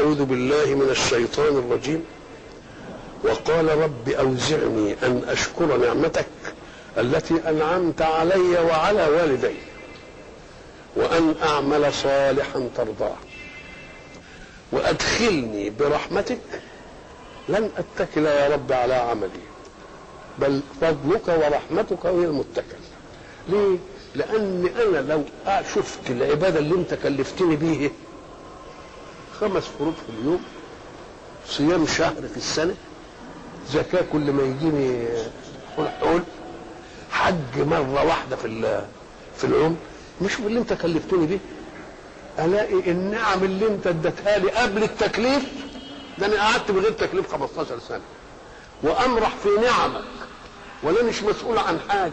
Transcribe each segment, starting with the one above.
أعوذ بالله من الشيطان الرجيم. وقال رب أوزعني أن أشكر نعمتك التي أنعمت علي وعلى والدي وأن أعمل صالحا ترضاه. وأدخلني برحمتك لن أتكل يا رب على عملي بل فضلك ورحمتك هي المتكل ليه؟ لأن أنا لو شفت العبادة اللي أنت كلفتني بيه خمس فروض في اليوم صيام شهر في السنة زكاة كل ما يجيني حول حج مرة واحدة في في العمر. مش اللي أنت كلفتني بيه. ألاقي النعم اللي أنت اديتها لي قبل التكليف ده أنا قعدت بغير تكليف 15 سنة. وأمرح في نعمك ولا مش مسؤول عن حاجة.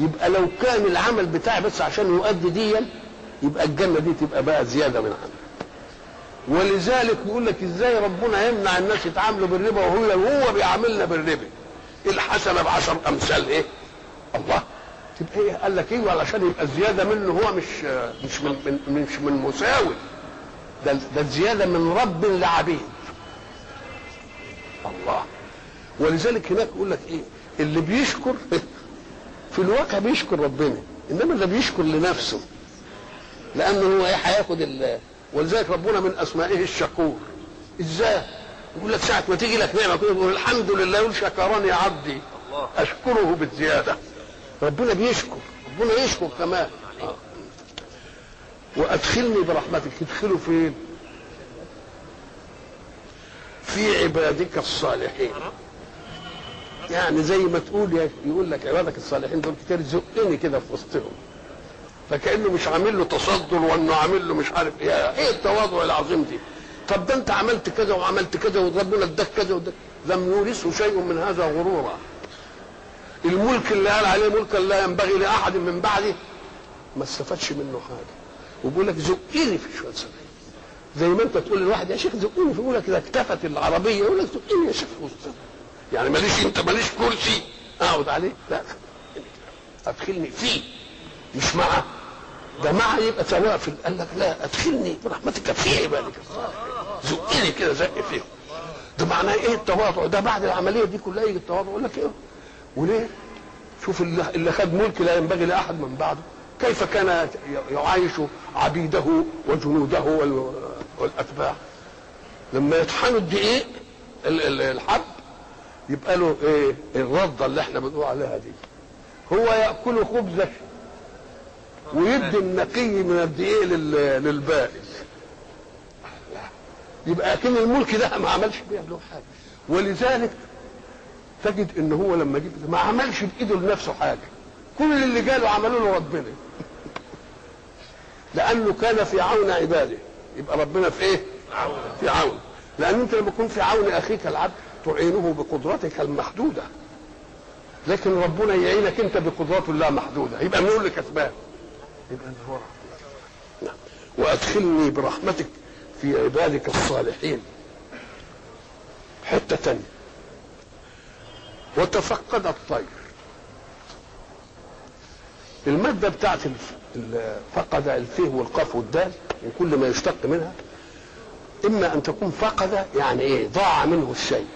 يبقى لو كان العمل بتاعي بس عشان يؤدي ديا يبقى الجنة دي تبقى بقى زيادة من عندك ولذلك يقول لك إزاي ربنا يمنع الناس يتعاملوا بالربا وهو هو بيعاملنا بالربا. الحسنه بعشر أمثال إيه؟ الله. تبقى إيه؟ قال لك إيه؟ علشان يبقى الزياده منه هو مش مش من, مش من مساوي. ده ده الزياده من رب لعبيد. الله. ولذلك هناك يقول لك إيه؟ اللي بيشكر في الواقع بيشكر ربنا إنما اللي بيشكر لنفسه. لأنه هو إيه؟ هياخد ولذلك ربنا من أسمائه الشكور. إزاي يقول لك ساعة ما تيجي لك نعمة كده يقول الحمد لله يقول شكرني عبدي أشكره بالزيادة. ربنا بيشكر. ربنا يشكر كمان. آه. وأدخلني برحمتك. تدخله فين؟ في عبادك الصالحين. يعني زي ما تقول يقول لك عبادك الصالحين دول كتير زقني كده في وسطهم. فكأنه مش عامل له تصدر وأنه عامل له مش عارف إيه. إيه التواضع العظيم دي؟ طب ده أنت عملت كذا وعملت كذا وربنا اداك كذا وده. لم يورثه شيء من هذا غرورا. الملك اللي قال عليه ملكا لا ينبغي لأحد من بعده ما استفادش منه حاجة. وبيقول لك زقني في شوية سنة. زي ما أنت تقول للواحد يا شيخ زقني. يقول لك إذا اكتفت العربية يقول لك زقني يا شيخ يعني ماليش أنت ماليش كرسي. أقعد عليه. لا. أدخلني فيه. مش معه معه يبقى سواء في قال لك لا أدخلني برحمتك في عبادك. زقني كده زق فيهم. ده معناه إيه التواضع؟ ده بعد العملية دي كلها يجي التواضع. يقول لك إيه؟ وليه؟ شوف اللي, خد ملك لا ينبغي لأحد من بعده. كيف كان يعايش عبيده وجنوده والأتباع؟ لما يطحنوا الدقيق الحب يبقى له إيه؟ الرده اللي إحنا بنقول عليها دي. هو يأكل خبزة ويدي النقي من الدقيق للبائس يبقى اكن الملك ده ما عملش بيه له حاجة ولذلك تجد إن هو لما جه ما عملش بإيده لنفسه حاجة. كل اللي جاله عملوا له ربنا. لأنه كان في عون عباده. يبقى ربنا في إيه؟ في عون. لأن أنت لما تكون في عون أخيك العبد تعينه بقدرتك المحدودة. لكن ربنا يعينك أنت بقدرته لا محدودة. يبقى مين اللي كسبان يبقى هو نعم. وأدخلني برحمتك في عبادك الصالحين حتة. وتفقد الطير. المادة بتاعت فقد الفيه والقاف والدال وكل ما يشتق منها إما أن تكون فقد يعني إيه ضاع منه الشيء.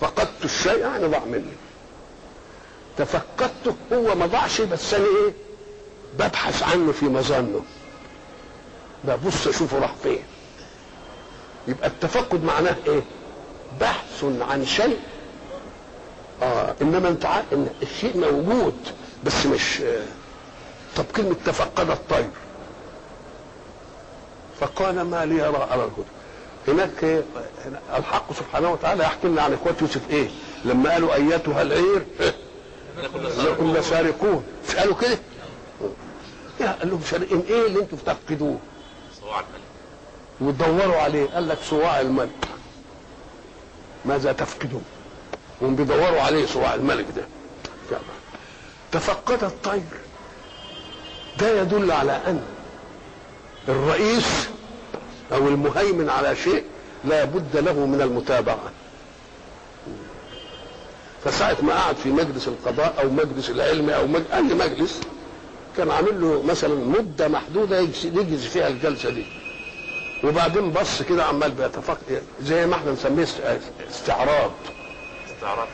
فقدت الشيء يعني ضاع مني. تفقدته هو ما ضاعش بس أنا إيه ببحث عنه في مظنه. ببص اشوفه راح فين. يبقى التفقد معناه إيه؟ بحث عن شيء. آه إنما أنت إن الشيء موجود بس مش آه. طب كلمة تفقد الطير فقال ما لي أرى أرى الهدى. هناك إيه؟ الحق سبحانه وتعالى يحكي لنا عن اخوات يوسف إيه؟ لما قالوا أيتها العير لكم لسارقون. قالوا كده. قال لهم شارقين إيه اللي أنتم بتفقدوه؟ صواع الملك. وتدوروا عليه. قال لك صواع الملك. ماذا تفقدون؟ هم بيدوروا عليه صواع الملك ده. تفقد الطير. ده يدل على أن الرئيس أو المهيمن على شيء لا بد له من المتابعة. فساعة ما قعد في مجلس القضاء أو مجلس العلم أو مج... أي مجلس كان عامل له مثلا مدة محدودة يجلس فيها الجلسة دي. وبعدين بص كده عمال بيتفكر زي ما إحنا نسميه است- استعراض. استعراض.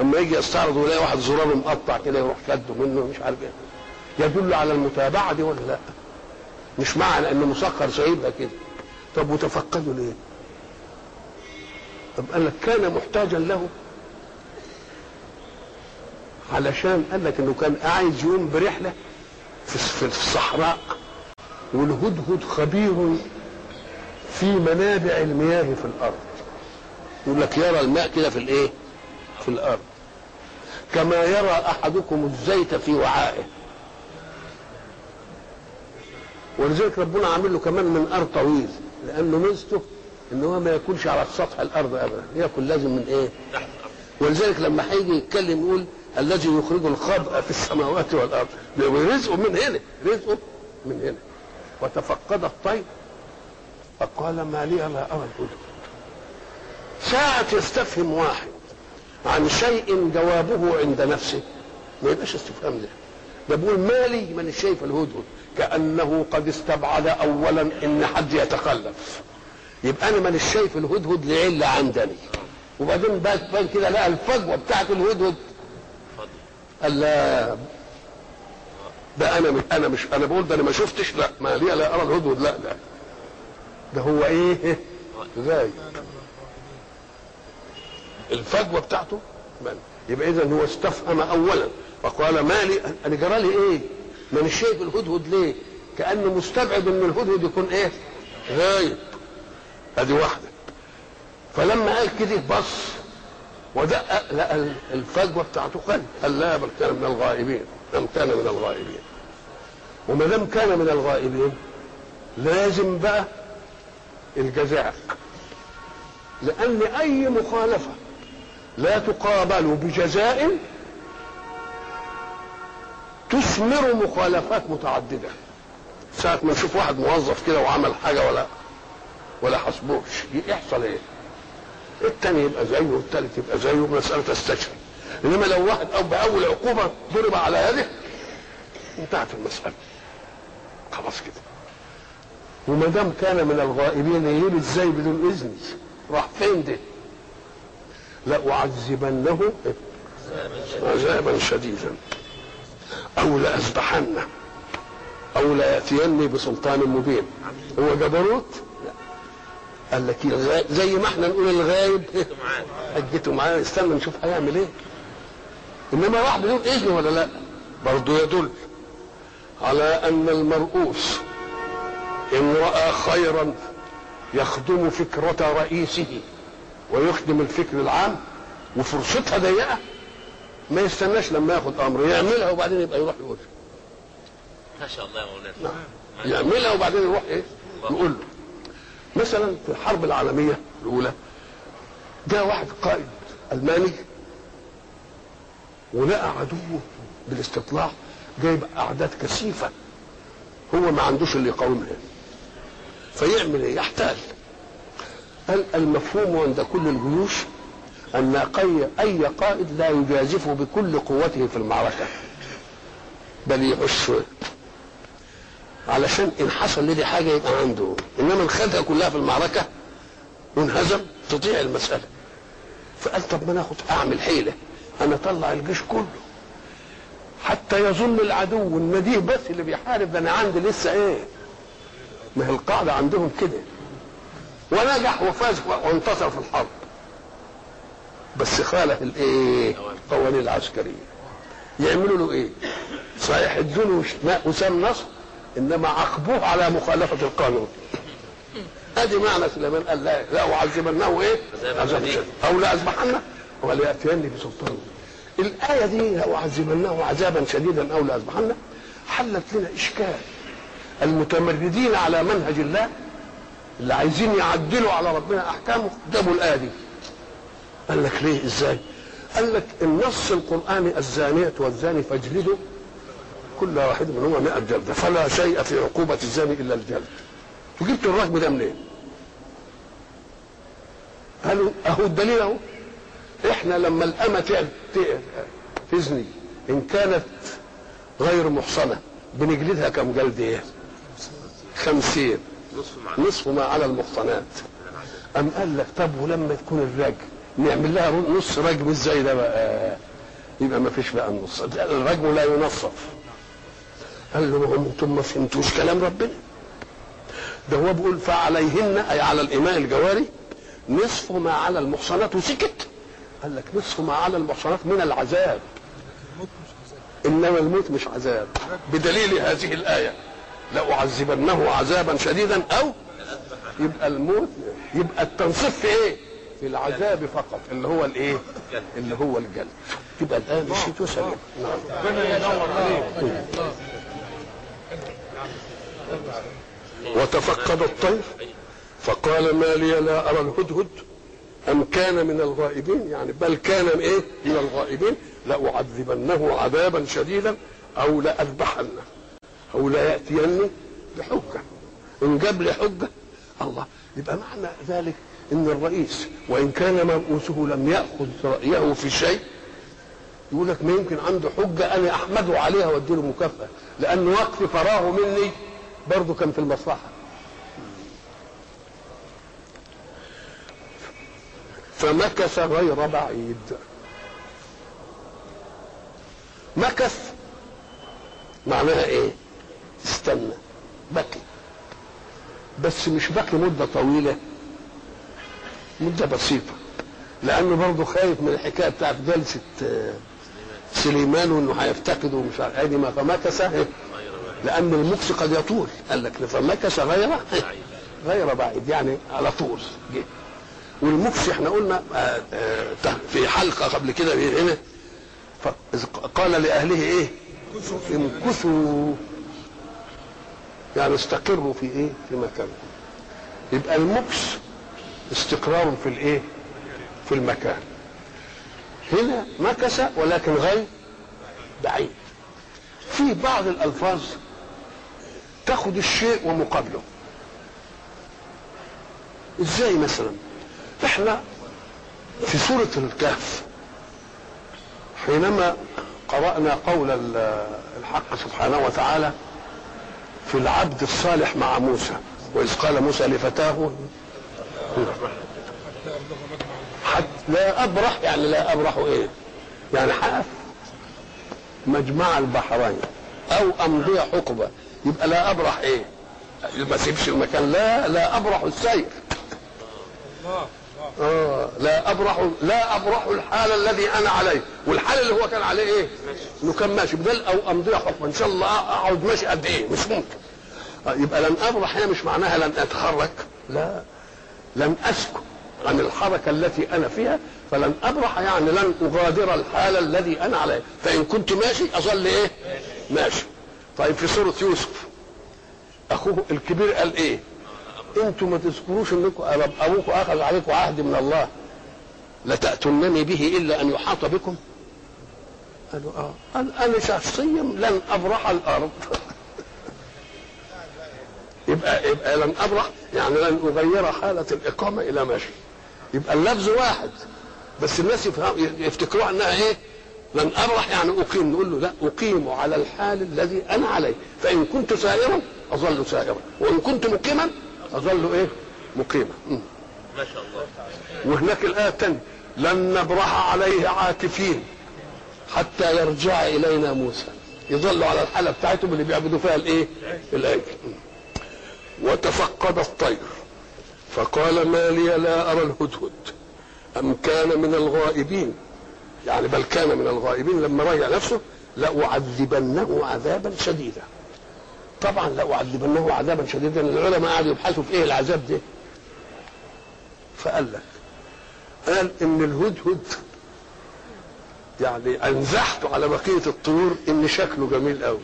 لما يجي يستعرض ويلاقي واحد زراره مقطع كده يروح شده منه مش عارف إيه. يدل على المتابعة دي ولا لا؟ مش معنى إنه مسخر سيبقى كده طب وتفقدوا ليه؟ طب قال لك كان محتاجا له علشان قال لك إنه كان عايز يقوم برحلة في الصحراء والهدهد خبير في منابع المياه في الأرض يقول لك يرى الماء كده في الإيه؟ في الأرض كما يرى أحدكم الزيت في وعائه ولذلك ربنا عامل له كمان من ارض طويل لأنه ميزته إن هو ما ياكلش على سطح الأرض ابدا يأكل لازم من إيه؟ ولذلك لما هيجي يتكلم يقول الذي يخرج الخبأ في السماوات والأرض. رزقه من هنا رزقه من هنا. وتفقد الطير. فقال ما لي لا أرى الهدى. ساعة يستفهم واحد عن شيء جوابه عند نفسه. ما يبقاش استفهام ده. ده بيقول مالي من شايف الهدهد كأنه قد استبعد أولا إن حد يتخلف. يبقى أنا من شايف الهدهد لعلة عندني. وبعدين بقى كده لقى الفجوة بتاعت الهدهد قال لا ده أنا مش أنا مش أنا بقول ده أنا ما شفتش لا ما لي لا أرى الهدهد لا لا. ده هو إيه؟ غايب الفجوة بتاعته؟ من؟ يبقى اذا هو استفهم اولا. فقال ما لي أنا جرى لي إيه؟ ما أنا شايف الهدهد ليه؟ كأنه مستبعد إن الهدهد يكون إيه؟ غايب. ادي واحدة. فلما قال كده بص ودق لقى الفجوة بتاعته قل. قال لا بل كان من الغائبين. لم كان من الغائبين. وما دام كان من الغائبين لازم بقى الجزاء. لأن أي مخالفة لا تقابل بجزاء تثمر مخالفات متعددة. ساعة ما نشوف واحد موظف كده وعمل حاجة ولا ولا حسبوش يحصل إيه؟ التاني يبقى زيه والتالت يبقى زيه مسألة تستشري إنما لو واحد أو بأول عقوبة ضرب على يده انتهت المسألة. خلاص كده. وما دام كان من الغائبين يجيب إزاي بدون اذني راح فين ده؟ لأعذبنه عذابا شديدا أو لأذبحنه أو ليأتيني بسلطان مبين. هو جبروت؟ قال لك الغايب زي ما إحنا نقول الغايب. معانا اجيته معايا استنى نشوف هيعمل إيه. انما واحد بدون اذن ولا لا؟ برضه يدل على ان المرؤوس ان راى خيرا يخدم فكرة رئيسه ويخدم الفكر العام وفرصتها ضيقة. ما يستناش لما ياخد أمر يعملها وبعدين يبقى يروح يقول. ما شاء الله يا مولانا. نعم. يعملها وبعدين يروح إيه؟ يقول. له مثلا في الحرب العالمية الأولى جاء واحد قائد ألماني ولقى عدوه بالاستطلاع جايب أعداد كثيفة هو ما عندوش اللي يقاومها فيعمل إيه؟ يحتال. قال المفهوم عند كل الجيوش أن أي قائد لا يجازف بكل قوته في المعركة بل يحش علشان إن حصل لدي حاجة يبقى عنده. إنما ان خدها كلها في المعركة وانهزم تضيع المسألة. فقال طب ما ناخد أعمل حيلة. أنا أطلع الجيش كله. حتى يظن العدو ان دي بس اللي بيحارب ده أنا عندي لسه إيه؟ ما هي القاعدة عندهم كده. ونجح وفاز وانتصر في الحرب. بس خالف الإيه؟ القوانين العسكرية. يعملوا له إيه؟ صحيح ادوا له وسام نصر إنما عاقبوه على مخالفة القانون. ادي معنى سليمان قال لا لا أعذبنه إيه؟ عذاب أو لا أذبحنه؟ ولياتيني بسلطان. الآية دي لاعذبنه عذابا شديدا أو لا أذبحنه؟ حلت لنا إشكال. المتمردين على منهج الله اللي عايزين يعدلوا على ربنا أحكامه. جابوا الآية دي. قال لك ليه؟ إزاي؟ قال لك النص القرآني الزانية والزاني فاجلدوا كل واحد منهما 100 جلدة. فلا شيء في عقوبة الزاني إلا الجلد. وجبت الرجم ده منين؟ قالوا أهو الدليل أهو. إحنا لما الأمة تزني إن كانت غير محصنة بنجلدها كم جلد إيه؟ خمسين. نصف ما على المحصنات. أم قال لك طب ولما تكون الرجم نعمل لها نص رجم إزاي ده بقى. يبقى ما فيش بقى النص. الرجم لا ينصف. قال له أنتم ما فهمتوش كلام ربنا. ده هو بيقول فعليهن أي على الاماء الجواري نصف ما على المحصنات وسكت. قال لك نصف ما على المحصنات من العذاب. إنما الموت مش عذاب. بدليل هذه الآية لأعذبنه عذابا شديدا أو يبقى الموت يبقى التنصيف في إيه؟ في العذاب فقط اللي هو الإيه؟ اللي هو الجلد يبقى الآن مشيت وسلم. نعم. وتفقد الطير. فقال ما لي لا أرى الهدهد. أم كان من الغائبين؟ يعني بل كان إيه؟ من الغائبين. لأعذبنه عذابا شديدا أو لأذبحنه. أو لا يأتيني بحجة. إن جاب لي حجة الله. يبقى معنى ذلك إن الرئيس وإن كان مرؤوسه لم يأخذ رأيه في شيء يقول لك ما يمكن عنده حجة أنا أحمده عليها وأديله مكافأة. لأن وقت فراغه مني برضه كان في المصلحة. فمكث غير بعيد. مكث معناها إيه؟ استنى بكي. بس مش بكي مدة طويلة مدة بسيطة. لأنه برضه خايف من الحكاية بتاعت جلسة آه، سليمان وإنه هيفتقده ومش عارف ما فمكث إيه؟ لأن المكس قد يطول. قال لك فمكث غير غير بعيد يعني على طول. جه. والمكس إحنا قلنا آه، آه، في حلقة قبل كده هنا. قال لأهله إيه؟ امكثوا يعني استقروا في إيه؟ في مكانكم. يبقى المكس استقرار في الإيه؟ في المكان. هنا مكث ولكن غير بعيد. في بعض الألفاظ تاخد الشيء ومقابله. إزاي مثلا؟ إحنا في سورة الكهف حينما قرأنا قول ال- الحق سبحانه وتعالى في العبد الصالح مع موسى وإذ قال موسى لفتاه حتى لا أبرح يعني لا أبرح إيه؟ يعني حاف مجمع البحرين أو أمضي حقبة. يبقى لا أبرح إيه؟ ما سيبش المكان لا لا أبرح السير آه لا أبرح لا أبرح الحال الذي أنا عليه. والحال اللي هو كان عليه إيه؟ إنه كان ماشي بدل أو أمضي حقبة إن شاء الله أقعد ماشي قد إيه؟ مش ممكن. آه، يبقى لن أبرح هنا مش معناها لن أتحرك. لا. لن أسكن عن الحركة التي أنا فيها. فلن أبرح يعني لن أغادر الحال الذي أنا عليه. فإن كنت ماشي أظل إيه؟ ماشي. طيب في سورة يوسف أخوه الكبير قال إيه؟ أنتوا ما تذكروش إنكم أبوكم أخذ عليكم عهد من الله لتأتونني به إلا أن يحاط بكم؟ قالوا آه. قال أنا شخصيا لن أبرح الأرض. يبقى يبقى لن أبرح يعني لن أغير حالة الإقامة إلى ماشي يبقى اللفظ واحد بس الناس يفتكروها إنها إيه؟ لن ابرح يعني أقيم نقول له لا أقيم على الحال الذي أنا عليه. فإن كنت سائرا أظل سائرا وإن كنت مقيما أظل إيه؟ مقيما. ما شاء الله وهناك الآية الثانية لن نبرح عليه عاكفين حتى يرجع إلينا موسى. يظلوا على الحالة بتاعتهم اللي بيعبدوا فيها الإيه؟ العجل وتفقد الطير. فقال ما لي لا أرى الهدهد. أم كان من الغائبين؟ يعني بل كان من الغائبين لما رجع نفسه لأعذبنه عذابا شديدا. طبعا لأعذبنه عذابا شديدا. العلماء قعدوا يبحثوا في إيه العذاب ده. فقال لك قال إن الهدهد يعني انزحته على بقية الطيور إن شكله جميل قوي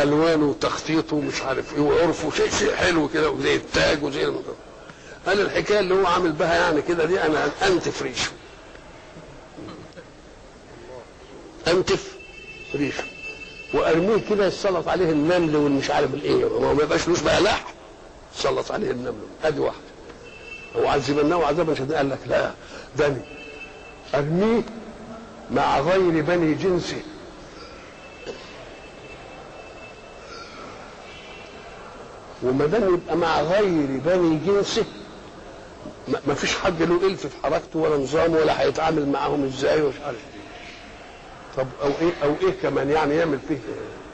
ألوانه وتخطيطه ومش عارف إيه وعرفه شيء شيء حلو كده وزي التاج وزي الم- قال الحكاية اللي هو عامل بها يعني كده دي أنا انتف ريشه انتف ريشه وارميه كده يسلط عليه النمل والمش عارف الايه. هو ما يبقاش لوش بقى لحم عليه النمل. ادي واحدة. وعذبناه عذابا شديدا. قال لك لا أنا ارميه مع غير بني جنسه وما دام يبقى مع غير بني جنسه ما فيش حد له إلف في حركته ولا نظام ولا هيتعامل معاهم إزاي ومش عارف. طب أو إيه أو إيه كمان؟ يعني يعمل فيه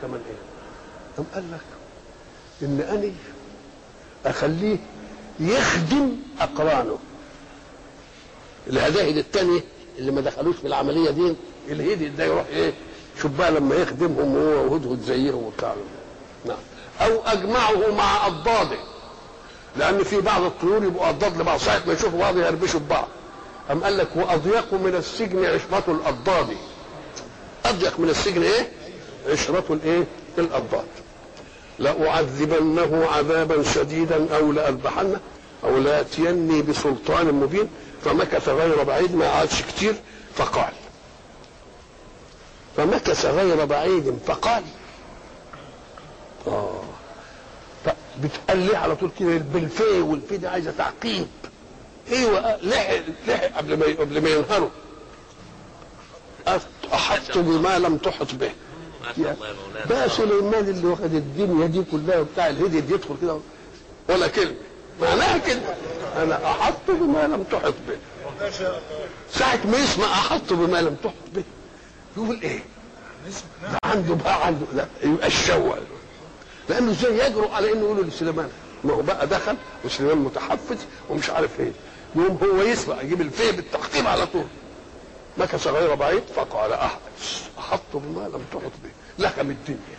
كمان إيه؟ قام قال لك إن أني أخليه يخدم أقرانه. الهداهد التانية اللي ما دخلوش في العملية دي الهدي ده يروح إيه؟ شوف بقى لما يخدمهم هو وهدهد زيهم وبتاع. نعم. أو أجمعه مع اضداده لأن في بعض الطيور يبقوا اضداد لبعض. ساعه ما يشوفوا بعض يربشوا ببعض. أم قال لك وأضيق من السجن عشرة الأضداد. أضيق من السجن إيه؟ عشرة الايه الاضداد لأعذبنه عذابا شديدا أو لأذبحنه أو لياتيني بسلطان مبين. فمكث غير بعيد ما قعدش كتير فقال. فمكث غير بعيد فقال. آه. بتقال ليه على طول كده بالفي والفي دي عايزه تعقيب أيوه لحق لحق قبل ما قبل ما ينهروا. أحطت بما لم تحط به. مولانا. بقى سليمان اللي واخد الدنيا دي كلها وبتاع الهدي يدخل كده ولا كلمة. معناها كده أنا أحط بما لم تحط به. ساعة ما يسمع أحط بما لم تحط به. يقول إيه؟ ده عنده بقى عنده لا يبقى الشوى لأنه إزاي يجرؤ على إنه يقول لسليمان؟ ما هو بقى دخل وسليمان متحفز ومش عارف إيه. يقوم هو يسمع يجيب الفيه بالتحقيق على طول. مكث غير بعيد فقال احد أحط بما لم تحط به لكم الدنيا.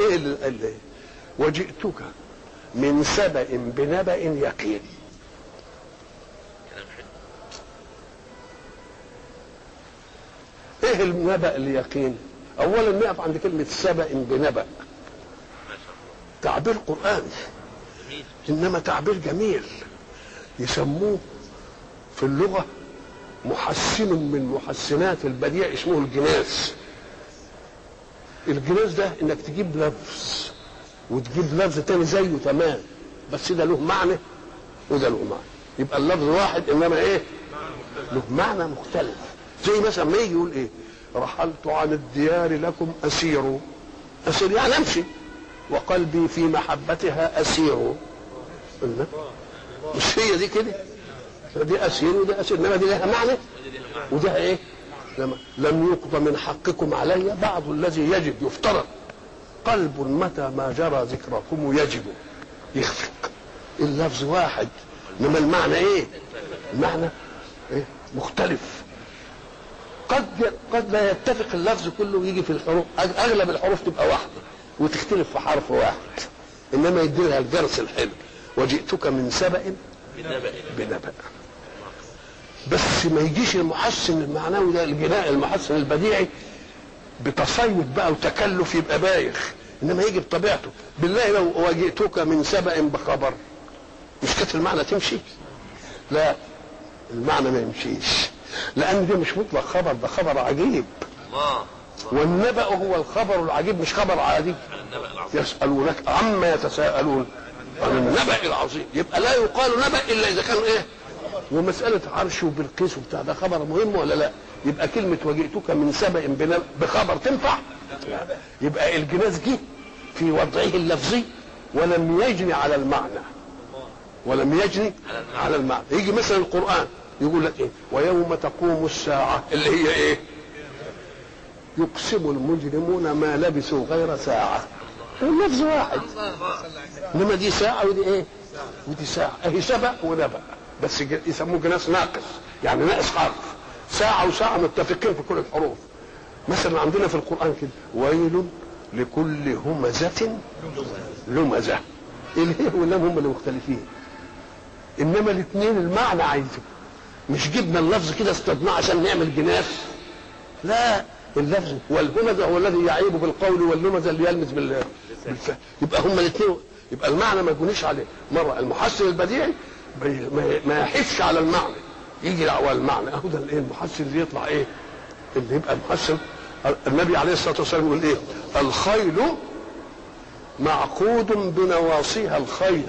إيه اللي قال لي وجئتك من سبأ بنبأ يقين. إيه النبأ اليقين؟ اولا نقف عند كلمة سبأ بنبأ. تعبير جميل إنما تعبير جميل. يسموه في اللغة محسن من محسنات البديع اسمه الجناس. الجناس ده إنك تجيب لفظ وتجيب لفظ تاني زيه تمام. بس ده له معنى وده له معنى. يبقى اللفظ واحد إنما إيه؟ له معنى مختلف. زي مثلا ما يجي يقول إيه؟ رحلت عن الديار لكم أسير. أسير يعني أمشي. وقلبي في محبتها أسير. مش هي دي كده؟ دي أسير وده أسير. إنما دي لها معنى. وده إيه؟ لما لم يقضى من حقكم علي. بعض الذي يجب يفترض. قلب متى ما جرى ذكركم يجب. يخفق. اللفظ واحد. إنما المعنى إيه؟ المعنى إيه؟ مختلف. قد قد لا يتفق اللفظ كله ويجي في الحروف. أغلب الحروف تبقى واحدة. وتختلف في حرف واحد. إنما يدي لها الجرس الحلو. وجئتك من سبأ. بالنبأ بنبأ. بس ما يجيش المحسن المعنوي ده الجناء المحسن البديعي بتصيد بقى وتكلف يبقى بايخ إنما يجي بطبيعته. بالله لو وجئتك من سبأ بخبر مش كانت المعنى تمشي؟ لا المعنى ما يمشيش. لأن ده مش مطلق خبر ده خبر عجيب. الله والنبأ هو الخبر العجيب مش خبر عادي. يسألونك عما يتساءلون عن النبأ العظيم. يبقى لا يقال نبأ إلا إذا كان إيه؟ ومسألة عرش وبالقيس وبتاع ده خبر مهم ولا لا؟ يبقى كلمة وجئتك من سبأ بخبر تنفع. يبقى الجناز جه في وضعه اللفظي ولم يجني على المعنى. ولم يجني على المعنى. يجي مثلا القرآن يقول لك إيه؟ ويوم تقوم الساعة. اللي هي إيه؟ يقسم المجرمون ما لبثوا غير ساعة. اللفظ واحد. إنما دي ساعة ودي إيه؟ ودي ساعة. أهي سبق ونبأ. بس يسموه جناس ناقص. يعني ناقص حرف. ساعة وساعة متفقين في كل الحروف. مثلا عندنا في القرآن كده ويل لكل همزة لمزة. الهي واللام هم اللي مختلفين. إنما الاثنين المعنى عايزه مش جبنا اللفظ كده استدناه عشان نعمل جناس. لا اللفظ والهمزة هو الذي يعيب بالقول واللمزة اللي يلمس بال بالفعل يبقى هما الاثنين يبقى المعنى ما يكونش عليه. مرة المحسن البديعي ما- يحفش على المعنى. يجي على المعنى. أهو ده الإيه؟ المحسن اللي يطلع إيه؟ اللي يبقى محسن. النبي عليه الصلاة والسلام يقول إيه؟ الخيل معقود بنواصيها الخير.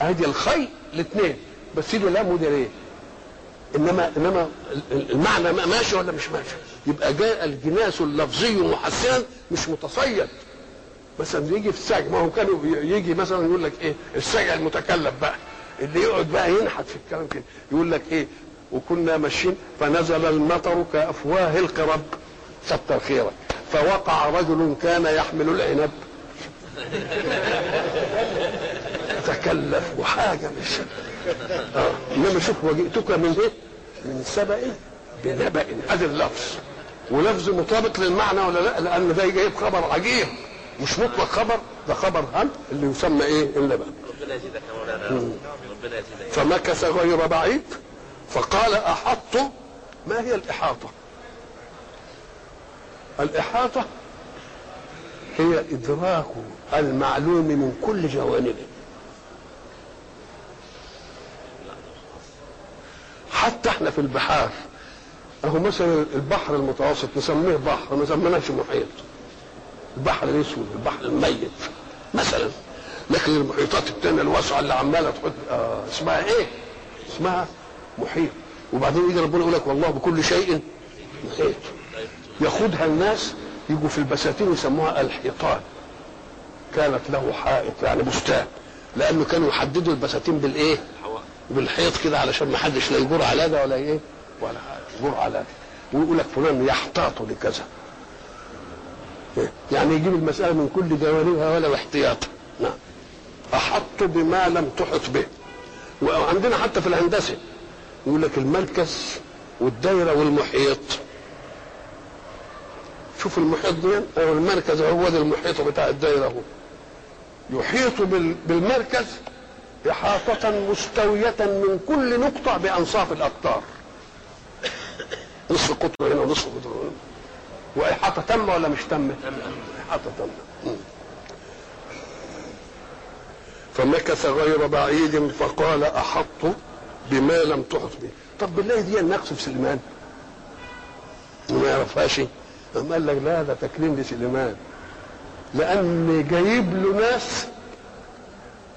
ادي الخيل الاثنين بس دي لام ودي ليه انما إنما المعنى ما- ماشي ولا مش ماشي؟ يبقى جاء الجناس اللفظي محسنا مش متصيد. مثلا يجي في السجع ما هو كانوا يجي مثلا يقول لك إيه السجع المتكلف بقى. اللي يقعد بقى ينحت في الكلام كده. يقول لك إيه وكنا ماشيين فنزل المطر كأفواه القرب. ستر خيرك فوقع رجل كان يحمل العنب. تكلف وحاجة مش آه إنما شوف وجئتك من إيه؟ من سبأ بنبأ. ادي اللفظ ولفظ مطابق للمعنى ولا لا؟ لأن ده جايب خبر عجيب. مش مطلق خبر ده خبر هم اللي يسمى إيه؟ النبأ ربنا يزيدك يا مولانا. ربنا يزيدك. فمكث غير بعيد فقال أحط ما هي الإحاطة؟ الإحاطة هي إدراك المعلوم من كل جوانبه. حتى إحنا في البحار أهو مثلا البحر المتوسط نسميه بحر ما سميناش محيط. البحر الأسود البحر الميت مثلا. لكن المحيطات التانية الواسعة اللي عمالة تحط آه اسمها إيه؟ اسمها محيط. وبعدين يجي ربنا يقول لك والله بكل شيء محيط. ياخدها الناس يجوا في البساتين يسموها الحيطان. كانت له حائط يعني بستان. لأنه كانوا يحددوا البساتين بالإيه؟ بالحيط كده علشان ما حدش لا يجور على ده ولا إيه؟ ولا يجور على ده. ويقول لك فلان يحتاط لكذا. يعني يجيب المسألة من كل جوانبها ولو احتياطا نعم. أحط بما لم تحط به. وعندنا حتى في الهندسة يقول لك المركز والدايرة والمحيط. شوف المحيط دي أو المركز هو ده المحيط بتاع الدايرة هو. يحيط بال- بالمركز إحاطة مستوية من كل نقطة بأنصاف الأقطار. نصف قطر هنا ونصف قطر هنا. وإحاطة تامة ولا مش تامة؟ إحاطة تامة مم. فمكث غير بعيد فقال أحط بما لم تحط به. طب بالله دي النقص في سليمان. ما يعرفهاش. أم قال لك لا ده تكريم لسليمان. لأن جايب له ناس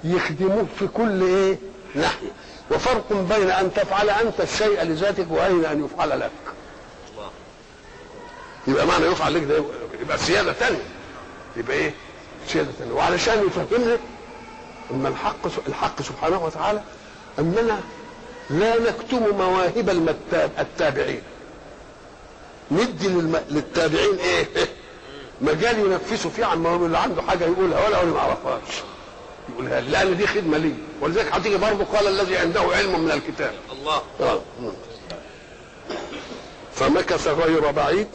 يخدموك في كل إيه؟ ناحية. وفرق بين أن تفعل أنت الشيء لذاتك وبين أن يفعل لك. يبقى معنى يفعل لك ده يبقى سيادة ثانية يبقى إيه؟ سيادة ثانية وعلشان يفهمنا إن الحق الحق سبحانه وتعالى أننا لا نكتم مواهب المتاب التابعين. ندي للم... للتابعين إيه؟ مجال ينفسوا فيه عن مواهب اللي عنده حاجة يقولها ولا ولا ما يعرفهاش. يقولها لأن دي خدمة لي ولذلك هتيجي برضه قال الذي عنده علم من الكتاب. الله. آه. فمكث غير بعيد.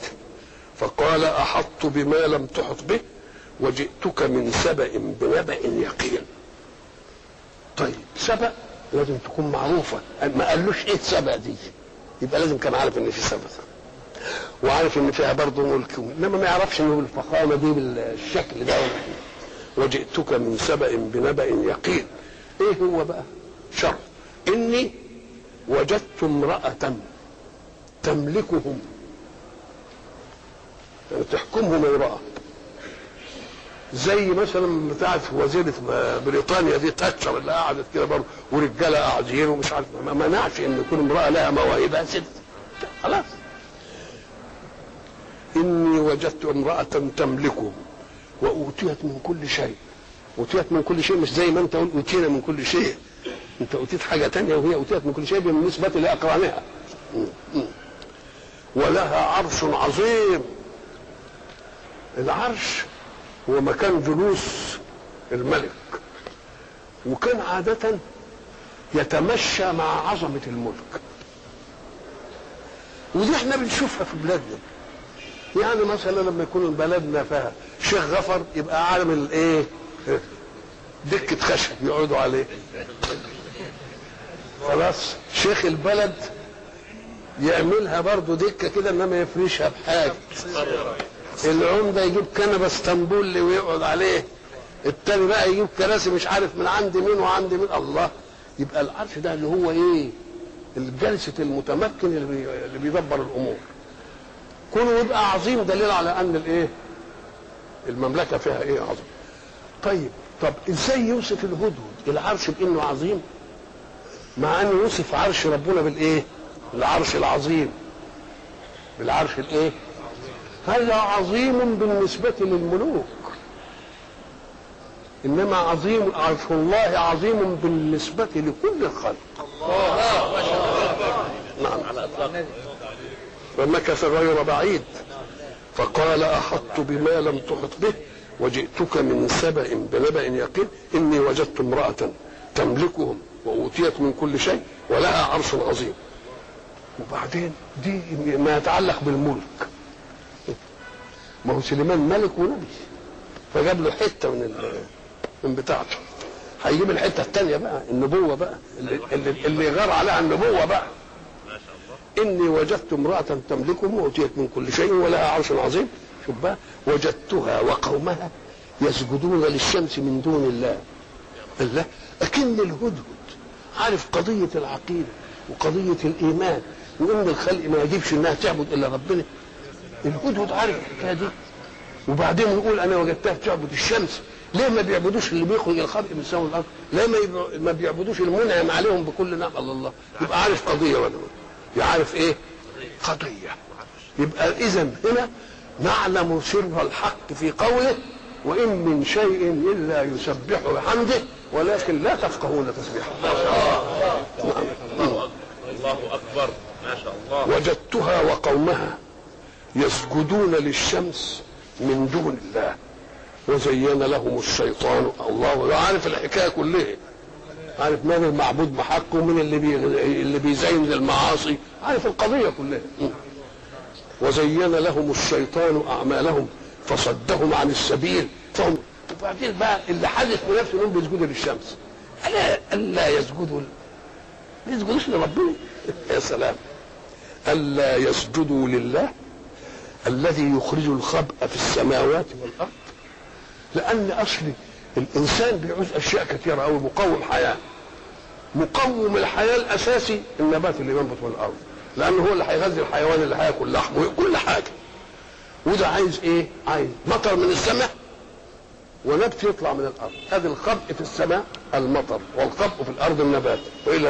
فقال أحط بما لم تحط به وجئتك من سبأ بنبأ يقين. طيب سبأ لازم تكون معروفة. ما قالوش إيه سبأ دي؟ يبقى لازم كان عارف إن في سبأ. وعارف إن فيها برضه ملك. إنما ما يعرفش انه بالفخامه دي بالشكل ده. وجئتك من سبأ بنبأ يقين. إيه هو بقى؟ شر. إني وجدت امرأة تملكهم. تحكمهم امرأة زي مثلا بتاعت وزيرة بريطانيا دي تاتشر اللي قعدت كده برضه ورجالة قاعدين ومش عارف ما منعش إن يكون امرأة لها مواهب ست. خلاص. إني وجدت امرأة تملكهم وأوتيت من كل شيء. أوتيت من كل شيء مش زي ما أنت قلت أوتينا من كل شيء. أنت أوتيت حاجة تانية وهي أوتيت من كل شيء بالنسبة لأقرانها. ولها عرش عظيم. العرش هو مكان جلوس الملك. وكان عادة يتمشى مع عظمة الملك. ودي إحنا بنشوفها في بلادنا. يعني مثلا لما يكون بلدنا فيها شيخ غفر يبقى عامل إيه دكة خشب يقعدوا عليه. خلاص شيخ البلد يعملها برضه دكة كده إنما يفرشها بحاجة. العمدة يجيب كنبة اسطنبولي ويقعد عليه. التاني بقى يجيب كراسي مش عارف من عند مين وعند مين. الله يبقى العرش ده اللي هو إيه؟ الجلسة المتمكن اللي بيدبر الأمور. كونه يبقى عظيم دليل على أن الايه المملكة فيها إيه عظيم. طيب طب إزاي يوصف الهدهد؟ العرش بإنه عظيم؟ مع انه يوصف عرش ربنا بالإيه؟ العرش العظيم. بالعرش الإيه؟ هذا عظيم بالنسبة للملوك. إنما عظيم عرش الله عظيم بالنسبة لكل الخلق نعم. على اطلاق ومكث غير بعيد فقال أحطت بما لم تحط به وجئتك من سبأ بنبأ يقين إني وجدت امرأة تملكهم وأوتيت من كل شيء ولها عرش عظيم. وبعدين دي ما يتعلق بالملك. ما هو سليمان ملك ونبي. فجاب له حتة من ال- من بتاعته. هيجيب الحتة الثانية بقى النبوة بقى. اللي, اللي, اللي غار عليها النبوة بقى. إني وجدت امرأة تملكهم وأوتيت من كل شيء ولها عرش عظيم. شوف بقى وجدتها وقومها يسجدون للشمس من دون الله. الله؟ أكن الهدهد. عارف قضية العقيدة وقضية الإيمان. وإن الخلق ما يجيبش إنها تعبد إلا ربنا. الهدهد عارف الحكاية دي. وبعدين يقول أنا وجدتها بتعبد الشمس. ليه ما بيعبدوش اللي بيخرج الخلق من سماء الأرض؟ ليه ما ما بيعبدوش المنعم عليهم بكل نعم الله الله؟ يبقى عارف قضية ولا يعرف إيه؟ قضية. يبقى اذا هنا نعلم سر الحق في قوله وإن من شيء إلا يسبح بحمده ولكن لا تفقهون تسبيحه. الله أكبر. ما شاء الله وجدتها وقومها. يسجدون للشمس من دون الله. وزين لهم الشيطان الله. عارف الحكاية كلها. عارف من المعبود بحق ومن اللي اللي بيزين للمعاصي. عارف القضية كلها. وزين لهم الشيطان أعمالهم فصدهم عن السبيل. فهم وبعدين بقى اللي حدث بنفسه إنهم بيسجدوا للشمس. الا ألا يسجدوا ما يسجدوش لربنا. يا سلام. ألا يسجدوا لله. الذي يخرج الخبأ في السماوات والأرض لأن أصل الإنسان بيعوز أشياء كثيرة قوي مقوم حياه مقوم الحياة الأساسي النبات اللي بينبت من الأرض لأنه هو اللي هيغذي الحيوان اللي هياكل لحمه كل حاجة. وده عايز إيه؟ عايز مطر من السماء ونبت يطلع من الأرض. هذا الخبء في السماء المطر والخبء في الأرض النبات. وإلى